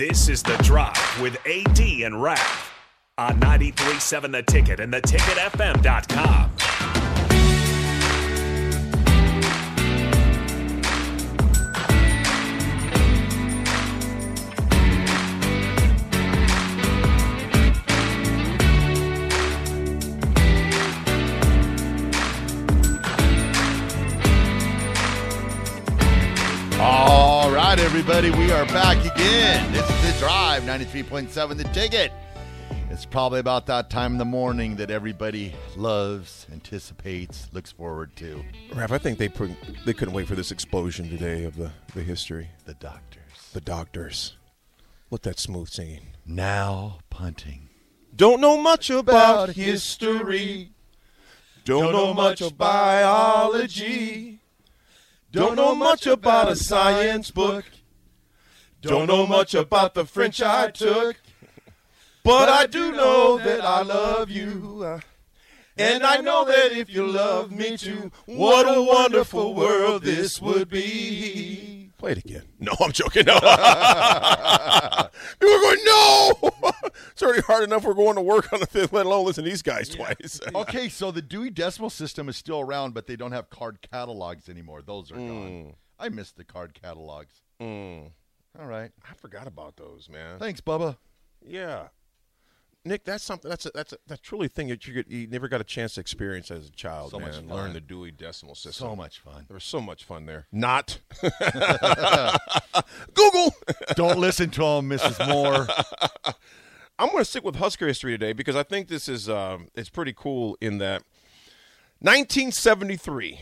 This is The Drive with AD and Raf on 93.7 The Ticket and theticketfm.com. right, everybody, we are back again. This is the drive, 93.7 the ticket. It's probably about that time in the morning that everybody loves, anticipates, looks forward to. Raf, I think they put, they couldn't wait for this explosion today of the, the history. The doctors. The doctors. With that smooth singing. Now punting. Don't know much about history. Don't know much of biology. Don't know much about a science book. Don't know much about the French I took. But I do know that I love you. And I know that if you love me too, what a wonderful world this would be. Play it again. No, I'm joking. No. People are going, no. it's already hard enough we're going to work on the fifth, let alone listen to these guys twice. Okay, so the Dewey Decimal System is still around, but they don't have card catalogs anymore. Those are gone. I miss the card catalogs. Mm. All right. I forgot about those, man. Thanks, Bubba. Yeah, Nick, that's something. That's a, that's a, that's truly a thing that you, get, you never got a chance to experience as a child. So man. much fun. Learn the Dewey Decimal System. So much fun. There was so much fun there. Not Google. Don't listen to him, Mrs. Moore. I'm going to stick with Husker history today because I think this is um, it's pretty cool in that 1973.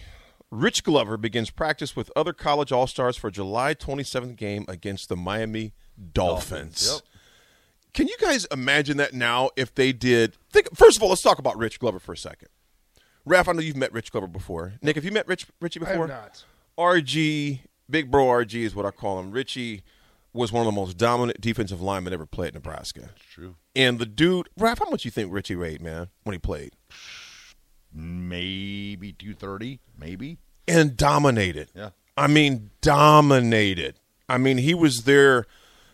Rich Glover begins practice with other college all stars for July 27th game against the Miami Dolphins. Dolphins, Can you guys imagine that now if they did? Think first of all, let's talk about Rich Glover for a second. Raf, I know you've met Rich Glover before. Nick, have you met Rich Richie I before? have not. RG, Big Bro RG is what I call him. Richie was one of the most dominant defensive linemen ever played in Nebraska. That's True. And the dude, Raf, how much you think Richie weighed, man, when he played? Maybe 230, maybe. And dominated. Yeah. I mean, dominated. I mean, he was their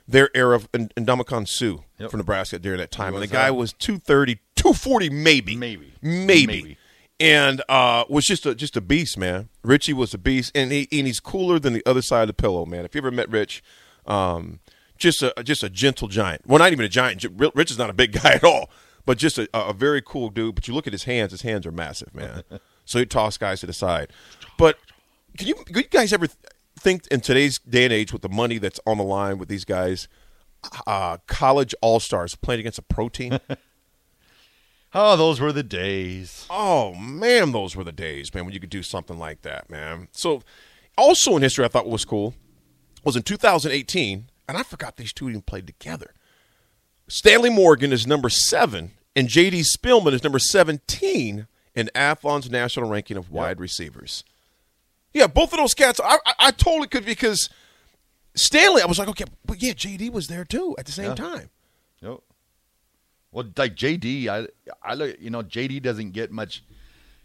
their era of Ndamukong Suh Yep. for Nebraska during that time. And the guy that. was 230, 240 maybe. Maybe. Maybe. Maybe. And uh, was just a just a beast, man. Richie was a beast, and he and he's cooler than the other side of the pillow, man. If you ever met Rich, um, just a just a gentle giant. Well, not even a giant. Rich is not a big guy at all, but just a, a very cool dude. But you look at his hands; his hands are massive, man. so he toss guys to the side. But can you, can you guys ever think in today's day and age with the money that's on the line with these guys, uh, college all stars playing against a pro team? Oh, those were the days. Oh man, those were the days, man, when you could do something like that, man. So, also in history, I thought was cool was in 2018, and I forgot these two even played together. Stanley Morgan is number seven, and J.D. Spielman is number 17 in Athlon's national ranking of wide receivers. Yeah, both of those cats, I, I, I totally could because Stanley, I was like, okay, but yeah, J.D. was there too at the same Yeah. time. Yep. Well, like JD, I, I look, you know, JD doesn't get much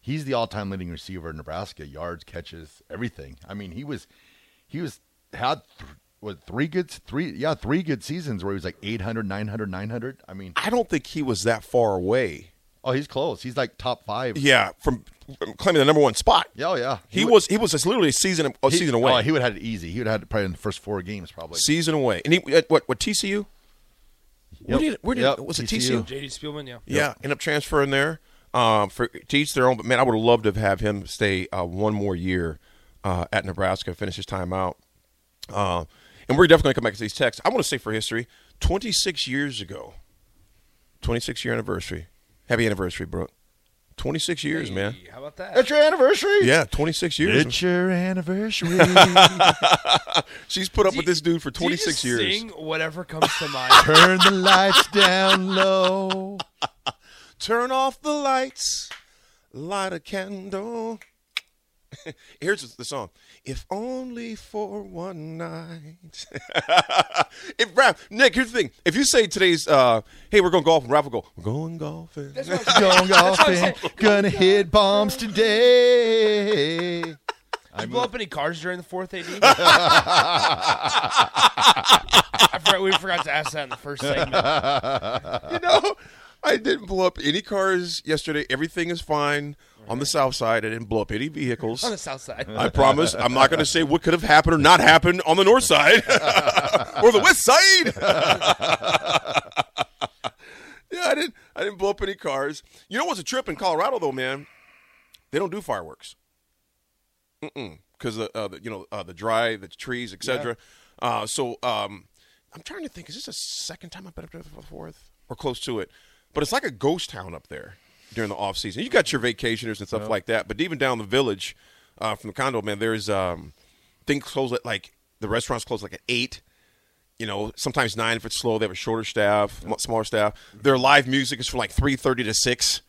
he's the all-time leading receiver in Nebraska, yards, catches, everything. I mean, he was he was had th- what three good three yeah three good seasons where he was like 800 900 900 i mean I don't think he was that far away. oh he's close he's like top five Yeah, from from claiming the number one spot. yeah oh, yeah He would- was he was just literally a season a he- season oh, away. oh, he would have had it easy he would have had it probably in the first four games probably season away. And he at what what TCU? Where Yep. did where did Yep, was it TCU. TCU? JD Spielman, yeah. Yeah, end up transferring there um, for to each their own. But man, I would have loved to have him stay uh, one more year uh, at Nebraska, finish his time out. Uh, and we're definitely going to come back to these texts. I want to say for history, 26 years ago, 26 year anniversary. Happy anniversary, Brooke. 26 years, man. How about that? it's your anniversary Yeah, 26 years. it's your anniversary She's put up with this dude for Do you 26 just years. Sing whatever comes to mind. turn the lights down low Turn off the lights, light a candle. Here's the song. If only for one night. if Raf, Nick, here's the thing. If you say today's, uh, hey, we're going golfing, Raf will go, we're going golfing. That's what going golfing saying. gonna hit bombs today Did you blow up any cars during the fourth AD? I forgot, we forgot to ask that in the first segment. you know, I didn't blow up any cars yesterday. Everything is fine on the south side. I didn't blow up any vehicles. On the south side. I promise. I'm not going to say what could have happened or not happened on the north side or the west side. yeah, I didn't. I didn't blow up any cars. You know what's a trip in Colorado though, man? They don't do fireworks. Because the, uh, the you know uh, the dry, the trees, etc. Uh, so um, I'm trying to think. Is this the second time I've been up there for the fourth or close to it? But it's like a ghost town up there during the off season. You got your vacationers and stuff like that, but even down the village uh, from the condo, man, there's um, things close at like the restaurants close like at eight. You know, sometimes nine if it's slow. They have a shorter staff, smaller staff. Their live music is from like three thirty to six.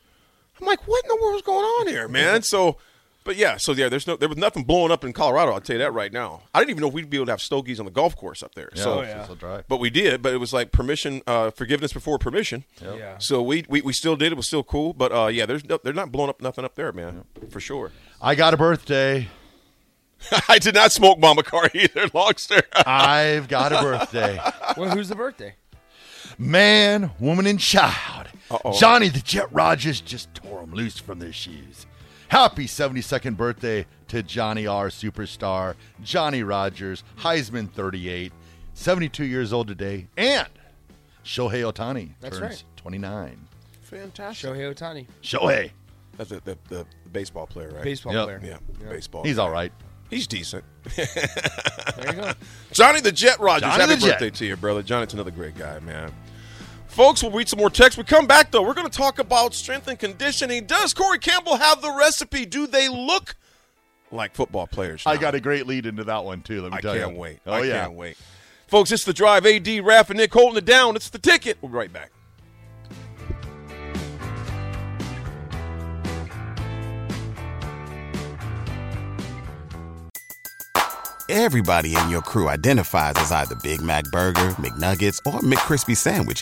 I'm like, what in the world's going on here, man? So, but yeah, so yeah, there's no, there was nothing blowing up in Colorado. I'll tell you that right now. I didn't even know if we'd be able to have stogies on the golf course up there. so, Oh, yeah. so dry. but we did. But it was like permission, uh, forgiveness before permission. Yeah. So we, we we still did. It was still cool. But uh, yeah, there's no, they're not blowing up nothing up there, man, for sure. i got a birthday I did not smoke bomb a car either, Longster. i've got a birthday Well, who's the birthday? Man, woman, and child. Uh-oh. Johnny the Jet Rodgers just tore them loose from their shoes. Happy 72nd birthday to Johnny R. Superstar, Johnny Rodgers, Heisman 38, 72 years old today, and Shohei Ohtani That's turns right. 29. Fantastic. Shohei Ohtani, Shohei, That's the, the, the, the baseball player, right? baseball Yep. player. Yeah, baseball. he's all right. He's decent. There you go. Johnny the Jet Rodgers. Johnny Happy the Jet. birthday to you, brother. Johnny's another great guy, man. Folks, we'll read some more text. We come back though. We're going to talk about strength and conditioning. Does Corey Campbell have the recipe? Do they look like football players? I got a great lead into that one, too. Let me I tell you. I can't wait. Oh, I yeah. can't wait. Folks, it's the drive. AD, Raf, and Nick holding it down. It's the ticket. We'll be right back. Everybody in your crew identifies as either Big Mac Burger, McNuggets, or McCrispy Sandwich.